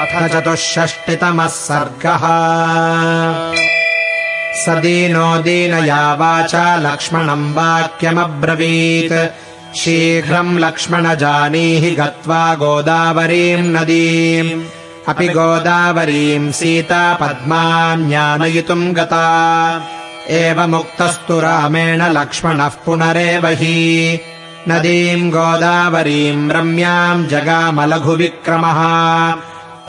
अथ चतुष्षष्टितमः सर्गः। स दीनो दीनया वाचा लक्ष्मणम् वाक्यमब्रवीत्। शीघ्रम् लक्ष्मण जानीहि गत्वा गोदावरीम् नदीम्। अपि गोदावरीम् सीता पद्मान्यानयितुम् गता। एवमुक्तस्तु रामेण लक्ष्मणः पुनरेव हि। नदीम् गोदावरीम् रम्याम् जगामलघुविक्रमः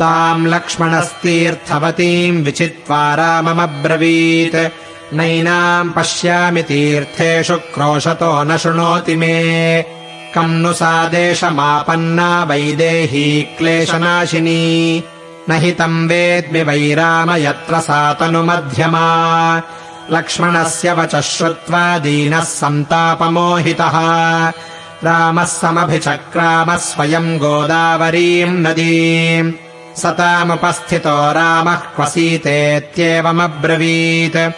ताम् लक्ष्मणस्तीर्थवतीम् विचित्वा राममब्रवीत्। नैनाम् पश्यामि तीर्थेषु क्रोशतो न शृणोति मे। कम् नु सा देशमापन्ना वैदेही क्लेशनाशिनी। न हि तम् वेद्मि वै राम यत्र सा तनुमध्यमा। लक्ष्मणस्य वचः श्रुत्वा दीनः सन्तापमोहितः। रामः समभिचक्रामः स्वयम् गोदावरीम् नदीम् सतामुपस्थितो रामः क्वसीतेत्येवमब्रवीत्।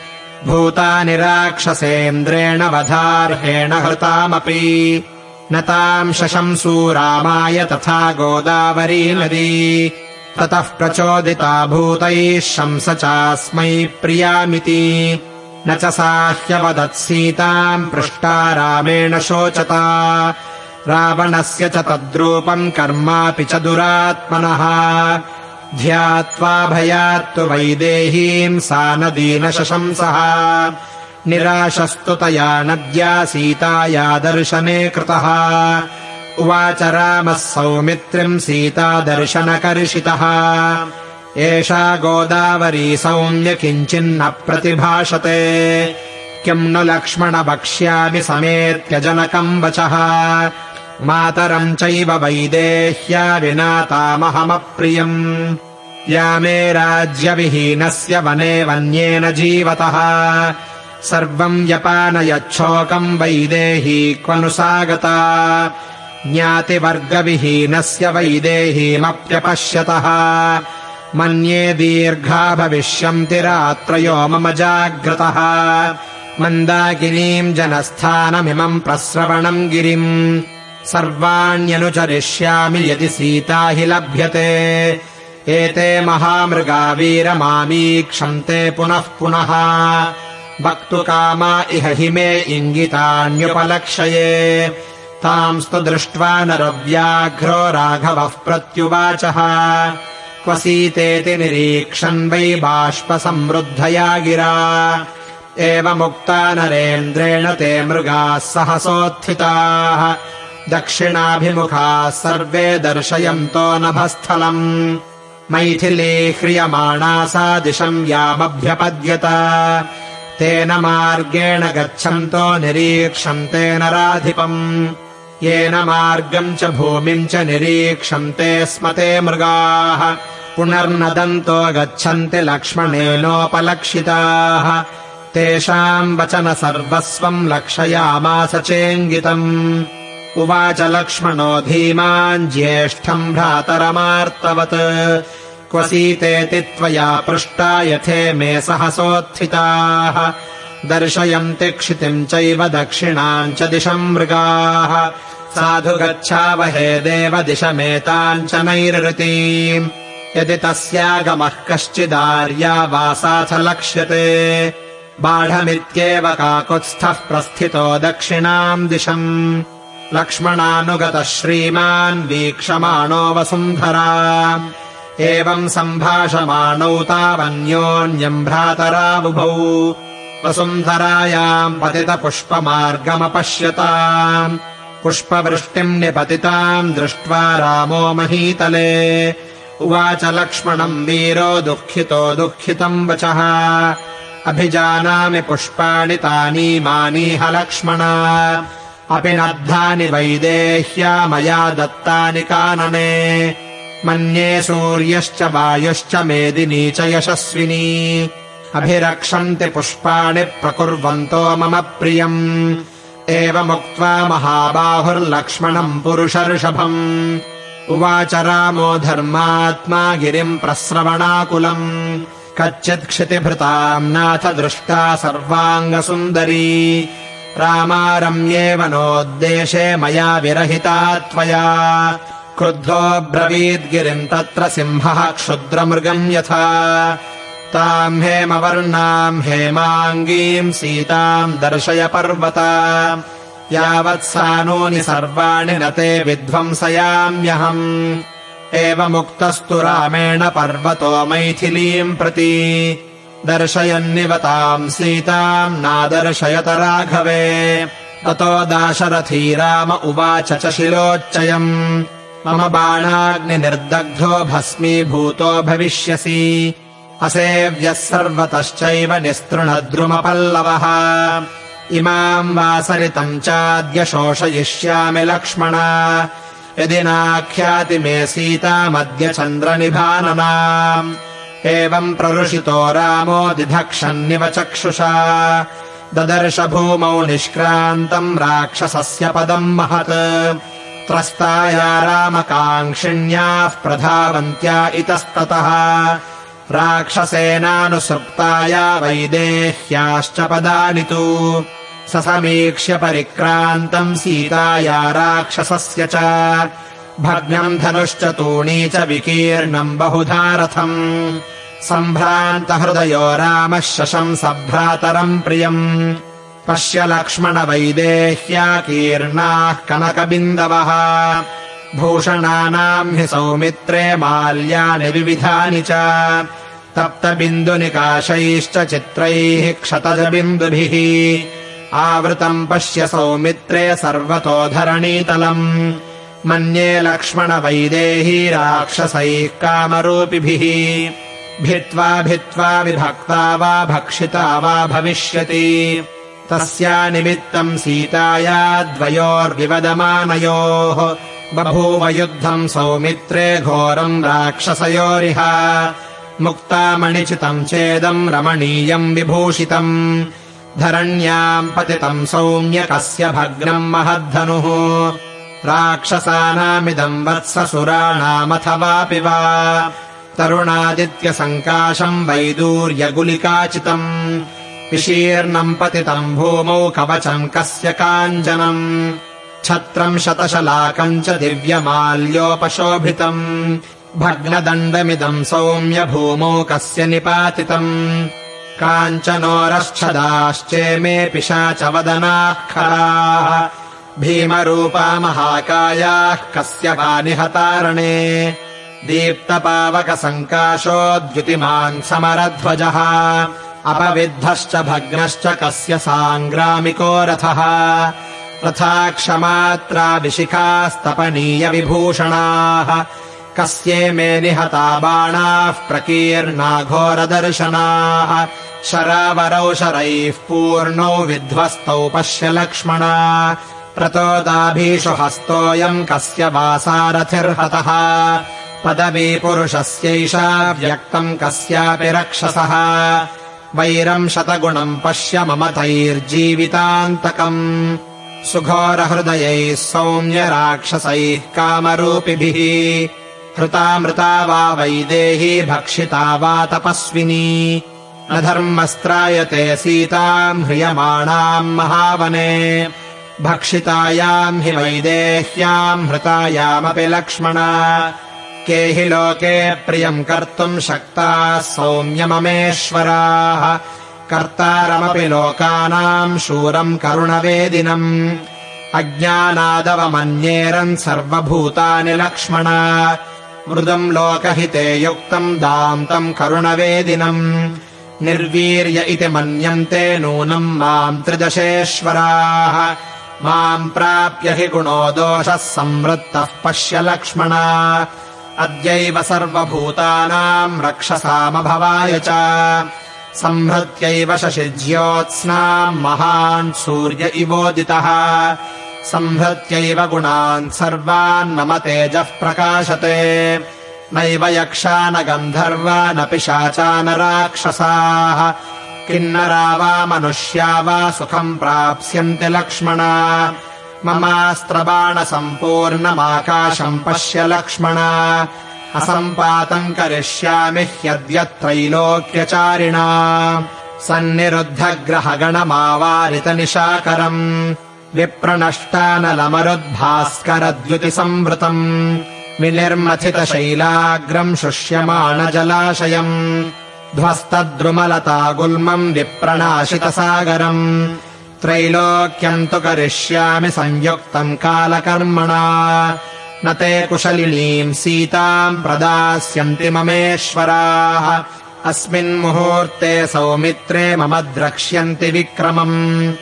भूतानि राक्षसेन्द्रेण वधार्हेण हृतामपि। न ताम् शशंसू रामाय तथा गोदावरी नदी। ततः प्रचोदिता भूतैः शंस चास्मै प्रियामिति। न च साह्यवदत्सीताम् पृष्टा रामेण शोचता रावणस्य च तद्रूपम् कर्मापि च दुरात्मनः। ध्यात्वा भयात्तु वैदेहीम् सा नदीनशशंसः निराशस्तु तया नद्या सीताया दर्शने कृतः। उवाच रामः सौमित्रिम् सीतादर्शनकर्षितः एषा गोदावरी सौम्य किञ्चिन्न प्रतिभाषते। किम् नु लक्ष्मण वक्ष्यामि समेत्य जनकम् वचः मातरम् चैव वैदेह्या विना तामहमप्रियम्। या मे राज्यविहीनस्य वने वन्येन जीवतः। सर्वम् व्यपानयच्छोकम् वैदेही क्वनु सा गता ज्ञातिवर्गविहीनस्य वैदेहीमप्यपश्यतः। मन्ये दीर्घा भविष्यन्ति रात्रयो मम जाग्रतः। मन्दाकिनीम् जनस्थानमिमम् प्रस्रवणम् गिरिम् सर्वाण्यनुचरिष्यामि यदि सीता हि लभ्यते। एते महामृगा वीरमामीक्षन्ते पुनः पुनः। वक्तुकामा इह हि मे इङ्गितान्युपलक्षये। तांस्तु दृष्ट्वा नरव्याघ्रो राघवः प्रत्युवाचः। क्वसीतेति निरीक्षन् वै बाष्पसमृद्धया गिरा एवमुक्ता नरेन्द्रेण ते मृगाः सहसोत्थिताः दक्षिणाभिमुखाः सर्वे दर्शयन्तो नभस्थलम्। मैथिली ह्रियमाणा सा दिशम् यामभ्यपद्यत। तेन मार्गेण गच्छन्तो निरीक्षन्ते नराधिपम्। येन मार्गम् च भूमिम् च निरीक्षन्ते स्म ते मृगाः। पुनर्नदन्तो गच्छन्ति लक्ष्मणेनोपलक्षिताः। तेषाम् वचन सर्वस्वम् लक्षयामास चेङ्गितम् उवाच लक्ष्मणो धीमान् ज्येष्ठम् भ्रातरमार्तवत्। क्वसीतेति त्वया पृष्टा यथे मे सहसोत्थिताः। दर्शयन्ति क्षितिम् चैव दक्षिणाम् च दिशम् मृगाः। साधु गच्छावहे देव दिशमेताम् च नैरृतीम्। यदि तस्यागमः कश्चिदार्या वासाथ लक्ष्यते। बाढमित्येव काकुत्स्थः प्रस्थितो दक्षिणाम् दिशम् लक्ष्मणानुगतः श्रीमान् वीक्षमाणो वसुन्धरा। एवम् सम्भाषमाणौ तावन्योन्यम् भ्रातराबुभौ वसुन्धरायाम् पतितपुष्पमार्गमपश्यताम्। पुष्पवृष्टिम् निपतिताम् दृष्ट्वा रामो महीतले। उवाच लक्ष्मणम् वीरो दुःखितो दुःखितम् वचः। अभिजानामि पुष्पाणि तानीमानीह लक्ष्मण अपि नद्धानि वैदेह्या मया दत्तानि कानने। मन्ये सूर्यश्च वायुश्च मेदिनी च यशस्विनी। अभिरक्षन्ति पुष्पाणि प्रकुर्वन्तो मम प्रियम्। एवमुक्त्वा महाबाहुर्लक्ष्मणम् पुरुषर्षभम्। उवाच रामो धर्मात्मा गिरिम् प्रस्रवणाकुलम्। कच्चित् क्षितिभृताम् नाथ दृष्टा सर्वाङ्गसुन्दरी रामारम्येव नोद्देशे मया विरहिता त्वया। क्रुद्धो ब्रवीद्गिरिम् तत्र सिंहः क्षुद्रमृगम् यथा। ताम् हेमवर्णाम् हेमाङ्गीम् सीताम् दर्शय पर्वता। यावत्सानूनि सर्वाणि न ते विध्वंसयाम्यहम्। एवमुक्तस्तु रामेण पर्वतो मैथिलीम् प्रति दर्शयन्निवताम् सीताम् नादर्शयत राघवे। ततो दाशरथी राम उवाच च शिलोच्चयम्। मम बाणाग्निर्दग्धो भस्मीभूतो भविष्यसि। असेव्यः सर्वतश्चैव निस्तृणद्रुमपल्लवः। इमाम् वासरितम् चाद्य शोषयिष्यामि लक्ष्मण। यदि नाख्याति मे सीतामद्य चन्द्रनिभानना एवम् प्ररुषितो रामो दिधक्षन्निव चक्षुषा। ददर्श भूमौ निष्क्रान्तम् राक्षसस्य पदम् महत्। त्रस्ताया रामकाङ्क्षिण्याः प्रधावन्त्या इतस्ततः। राक्षसेनानुसृप्ताया वैदेह्याश्च पदानि तु। समीक्ष्य परिक्रान्तम् सीताया राक्षसस्य च भग्नम् धनुश्च तूणी च विकीर्णम् बहुधा रथम् सम्भ्रान्तहृदयो रामः शशंसभ्रातरम् प्रियम्। पश्य लक्ष्मणवैदेह्या कीर्णाः कनकबिन्दवः। भूषणानाम् हि सौमित्रे माल्यानि विविधानि च। तप्तबिन्दुनिकाशैश्च चित्रैः क्षतजबिन्दुभिः। आवृतम् पश्य सौमित्रे सर्वतो धरणीतलम् मन्ये लक्ष्मणवैदेही राक्षसैः कामरूपिभिः। भित्त्वा भित्त्वा विभक्ता वा भक्षिता वा भविष्यति। तस्या निमित्तम् सीताया द्वयोर्विवदमानयोः। बभूव युद्धम् सौमित्रे घोरम् राक्षसयोरिह। मुक्तामणिचितम् चेदम् रमणीयम् विभूषितम्। धरण्याम् पतितम् सौम्यकस्य भग्नम् महद्धनुः राक्षसानामिदम् वत्ससुराणामथवापि वा। तरुणादित्यसङ्काशम् वैदूर्यगुलिकाचितम्। विशीर्णम् पतितम् भूमौ कवचम् कस्य काञ्चनम् छत्रम् शतशलाकम् च दिव्यमाल्योपशोभितम्। भग्नदण्डमिदम् सौम्य भूमौ कस्य निपातितम्। काञ्चनोरश्छदाश्चेमे पिशाचवदनाः खराः भीमरूपा महाकायाः कस्य वा निहतारणे समरध्वजः अपविद्धश्च भग्नश्च कस्य साङ्ग्रामिको रथः तथा क्षमात्रा विशिखास्तपनीयविभूषणाः कस्ये मे निहता बाणाः प्रकीर्णा घोरदर्शनाः शरावरौशरैः पूर्णौ विध्वस्तौ पश्य लक्ष्मण प्रतोदाभीषु हस्तोऽयम् कस्य वासारथिर्हतः। पदवीपुरुषस्यैषा व्यक्तम् कस्यापि रक्षसः। वैरम् शतगुणम् पश्य ममतैर्जीवितान्तकम् सुघोरहृदयैः सौम्यराक्षसैः कामरूपिभिः। हृतामृता वा वैदेही भक्षिता वा तपस्विनी। न धर्मस्त्रायते सीताम् ह्रियमाणाम् महावने भक्षितायाम् हि वैदेह्याम् हृतायामपि लक्ष्मण। के हि लोके प्रियम् कर्तुम् शक्ताः सौम्यममेश्वराः। कर्तारमपि लोकानाम् शूरम् करुणवेदिनम्। अज्ञानादवमन्येरन् सर्वभूतानि लक्ष्मण। मृदम् लोकहिते युक्तम् दान्तम् करुणवेदिनम्। निर्वीर्य इति मन्यन्ते नूनम् माम् त्रिदशेश्वराः माम् प्राप्य हि गुणो दोषः संवृत्तः पश्य लक्ष्मण। अद्यैव सर्वभूतानाम् रक्षसामभवाय च। संहृत्यैव शशिज्योत्स्नाम् महान् सूर्य इवोदितः। संहृत्यैव गुणान् सर्वान् मम तेजः प्रकाशते। नैव यक्षा न गन्धर्वा न पिशाचा न राक्षसाः किन्नरा वा मनुष्या वा सुखम् प्राप्स्यन्ति लक्ष्मण। ममास्त्रबाणसम्पूर्णमाकाशम् पश्य लक्ष्मण। असम्पातम् करिष्यामि ह्यद्यत्रैलोक्यचारिणा। सन्निरुद्धग्रहगणमावारितनिशाकरम्। विप्रनष्टानलमरुद्भास्करद्युतिसंवृतम् विनिर्मथितशैलाग्रम् शुष्यमाणजलाशयम् ध्वस्तद्रुमलता गुल्मम् विप्रणाशितसागरम् त्रैलोक्यम् तु करिष्यामि संयुक्तम् कालकर्मणा। न ते कुशलिनीम् सीताम् प्रदास्यन्ति ममेश्वराः। अस्मिन्मुहूर्ते सौमित्रे मम द्रक्ष्यन्ति विक्रमम्।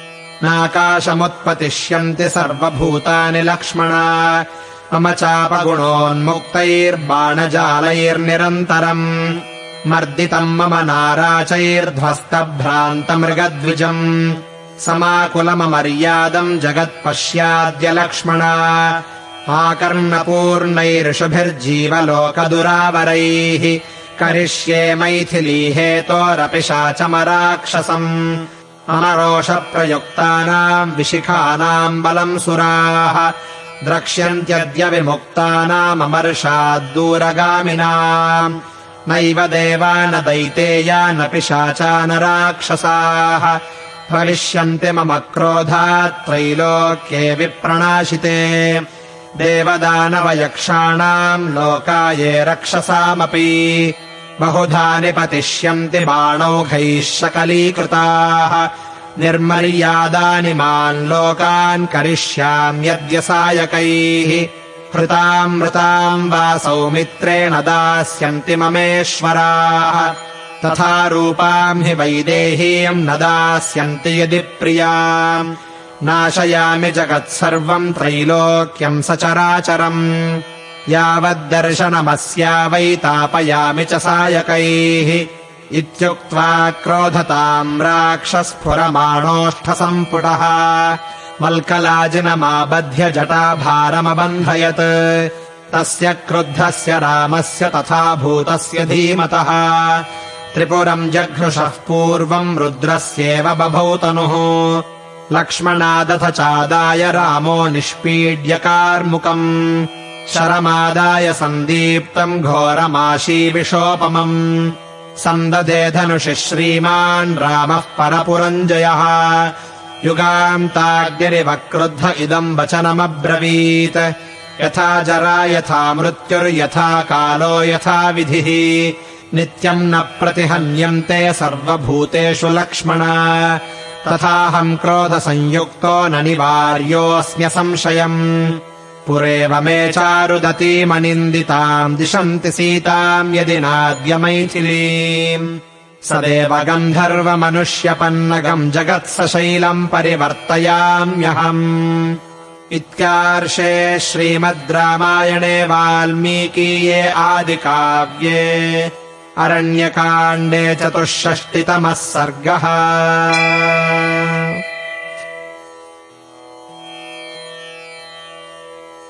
नाकाशमुत्पतिष्यन्ति सर्वभूतानि लक्ष्मणा। मम चापगुणोन्मुक्तैर्बाणजालैर्निरन्तरम् मर्दितम् मम नाराचैर्ध्वस्तभ्रान्तमृगद्विजम् समाकुलममर्यादम् जगत्पश्याद्य लक्ष्मणा आकर्णपूर्णैर्षुभिर्जीवलोकदुरावरैः करिष्ये मैथिली हेतोरपि शाचमराक्षसम् अनरोषप्रयुक्तानाम् विशिखानाम् बलम् सुराः द्रक्ष्यन्त्यद्य विमुक्तानाममर्षाद्दूरगामिनाम् नैव देवा न दैतेया न पिशाचा न राक्षसाः भविष्यन्ति मम क्रोधात् त्रैलोक्ये विप्रणाशिते। देवदानवयक्षाणाम् लोकाये रक्षसामपि। बहुधा निपतिष्यन्ति बाणौघैः शकलीकृताः। निर्मर्यादानि मान् लोकान् करिष्याम्यद्य सायकैः हृताम् वा सौमित्रेण दास्यन्ति ममेश्वराः। तथा रूपाम् हि वैदेहीम् न दास्यन्ति यदि प्रियाम्। नाशयामि जगत्सर्वम् त्रैलोक्यम् सचराचरम्। यावद्दर्शनमस्या वै तापयामि च सायकैः। इत्युक्त्वा क्रोधताम् राक्षस्फुरमाणोष्ठसम्पुटः मल्कलाजिनमाबध्य जटाभारमबन्धयत्। तस्य क्रुद्धस्य रामस्य तथा भूतस्य धीमतः। त्रिपुरम् जघ्नुषः पूर्वम् रुद्रस्येव बभौ तनुः लक्ष्मणादथ चादाय रामो निष्पीड्यकार्मुकम्। शरमादाय सन्दीप्तम् घोरमाशीविषोपमम्। सन्ददे धनुषि श्रीमान् रामः परपुरञ्जयः युगान्ताग्निरिव क्रुद्ध इदम् वचनमब्रवीत्। यथा जरा यथा मृत्युर्यथा कालो यथा विधिः। नित्यम् न प्रतिहन्यन्ते सर्वभूतेषु लक्ष्मण। तथाहम् क्रोधसंयुक्तो न निवार्योऽस्म्य संशयम्। पुरेव मे चारुदतीमनिन्दिताम् दिशन्ति सीताम् यदि नाद्य मैथिलीम् सदेव गन्धर्वमनुष्यपन्नगम् जगत्सशैलम् परिवर्तयाम्यहम्। इत्यार्षे श्रीमद् रामायणे वाल्मीकीये आदिकाव्ये। अरण्यकाण्डे चतुष्षष्टितमः सर्गः